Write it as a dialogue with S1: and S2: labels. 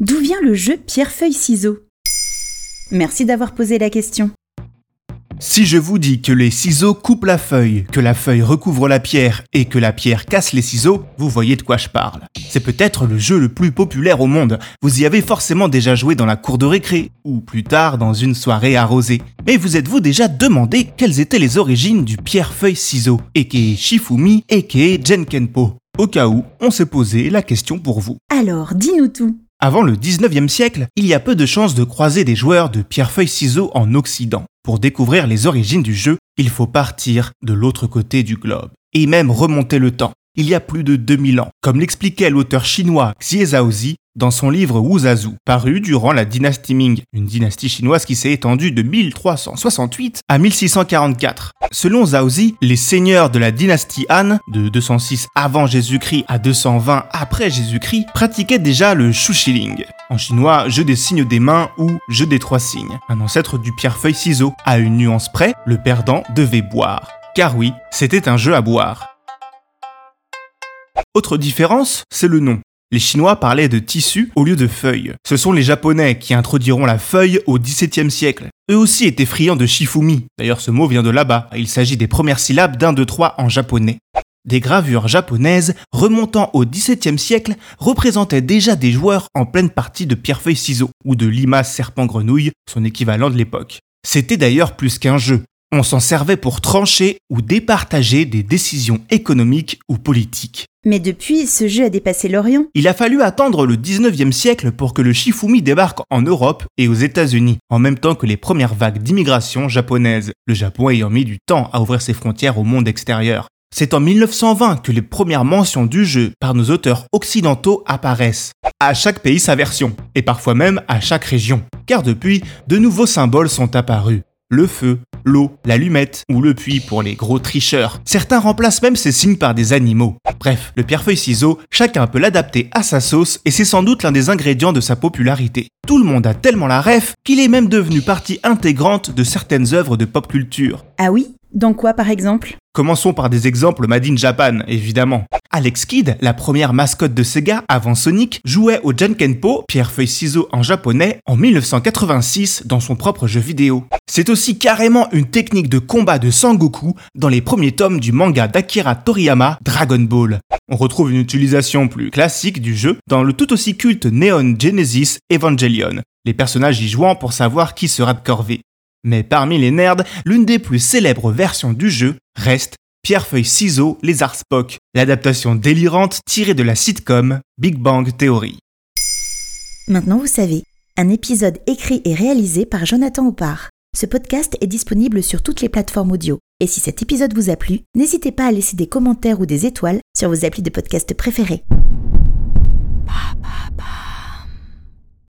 S1: D'où vient le jeu pierre-feuille-ciseaux? Merci d'avoir posé la question.
S2: Si je vous dis que les ciseaux coupent la feuille, que la feuille recouvre la pierre et que la pierre casse les ciseaux, vous voyez de quoi je parle. C'est peut-être le jeu le plus populaire au monde. Vous y avez forcément déjà joué dans la cour de récré, ou plus tard dans une soirée arrosée. Mais vous êtes-vous déjà demandé quelles étaient les origines du pierre-feuille-ciseaux, aka Shifumi, aka Jenkenpo Au cas où, on s'est posé la question pour vous.
S1: Alors, dis-nous tout.
S2: Avant le 19e siècle, il y a peu de chances de croiser des joueurs de pierre-feuille-ciseaux en Occident. Pour découvrir les origines du jeu, il faut partir de l'autre côté du globe. Et même remonter le temps, il y a plus de 2000 ans, comme l'expliquait l'auteur chinois Xie Zhaozi dans son livre Wuzazu, paru durant la dynastie Ming, une dynastie chinoise qui s'est étendue de 1368 à 1644. Selon Zhaozi, les seigneurs de la dynastie Han, de 206 avant Jésus-Christ à 220 après Jésus-Christ, pratiquaient déjà le Shuxiling, en chinois jeu des signes des mains ou jeu des trois signes, un ancêtre du pierre-feuille-ciseau. À une nuance près, le perdant devait boire. Car oui, c'était un jeu à boire. Autre différence, c'est le nom. Les Chinois parlaient de tissu au lieu de feuilles. Ce sont les Japonais qui introduiront la feuille au XVIIe siècle. Eux aussi étaient friands de shifumi. D'ailleurs, ce mot vient de là-bas. Il s'agit des premières syllabes d'un, deux, trois en japonais. Des gravures japonaises remontant au XVIIe siècle représentaient déjà des joueurs en pleine partie de pierre-feuille-ciseaux ou de limace serpent-grenouille, son équivalent de l'époque. C'était d'ailleurs plus qu'un jeu. On s'en servait pour trancher ou départager des décisions économiques ou politiques.
S1: Mais depuis, ce jeu a dépassé l'Orient.
S2: Il a fallu attendre le 19e siècle pour que le Shifumi débarque en Europe et aux États-Unis, en même temps que les premières vagues d'immigration japonaise, le Japon ayant mis du temps à ouvrir ses frontières au monde extérieur. C'est en 1920 que les premières mentions du jeu par nos auteurs occidentaux apparaissent. À chaque pays sa version, et parfois même à chaque région. Car depuis, de nouveaux symboles sont apparus le feu, l'eau, l'allumette ou le puits pour les gros tricheurs. Certains remplacent même ces signes par des animaux. Bref, le pierre-feuille-ciseau, chacun peut l'adapter à sa sauce et c'est sans doute l'un des ingrédients de sa popularité. Tout le monde a tellement la ref qu'il est même devenu partie intégrante de certaines œuvres de pop culture.
S1: Ah oui? Dans quoi par exemple?
S2: Commençons par des exemples made in Japan, évidemment. Alex Kidd, la première mascotte de Sega avant Sonic, jouait au Jankenpo, pierre-feuille-ciseau en japonais, en 1986 dans son propre jeu vidéo. C'est aussi carrément une technique de combat de Sangoku dans les premiers tomes du manga d'Akira Toriyama, Dragon Ball. On retrouve une utilisation plus classique du jeu dans le tout aussi culte Neon Genesis Evangelion, les personnages y jouant pour savoir qui sera de corvée. Mais parmi les nerds, l'une des plus célèbres versions du jeu reste Pierre-Feuille-Ciseaux Lézard Spock, l'adaptation délirante tirée de la sitcom Big Bang Theory.
S1: Maintenant vous savez, un épisode écrit et réalisé par Jonathan Oppard. Ce podcast est disponible sur toutes les plateformes audio. Et si cet épisode vous a plu, n'hésitez pas à laisser des commentaires ou des étoiles sur vos applis de podcast préférés.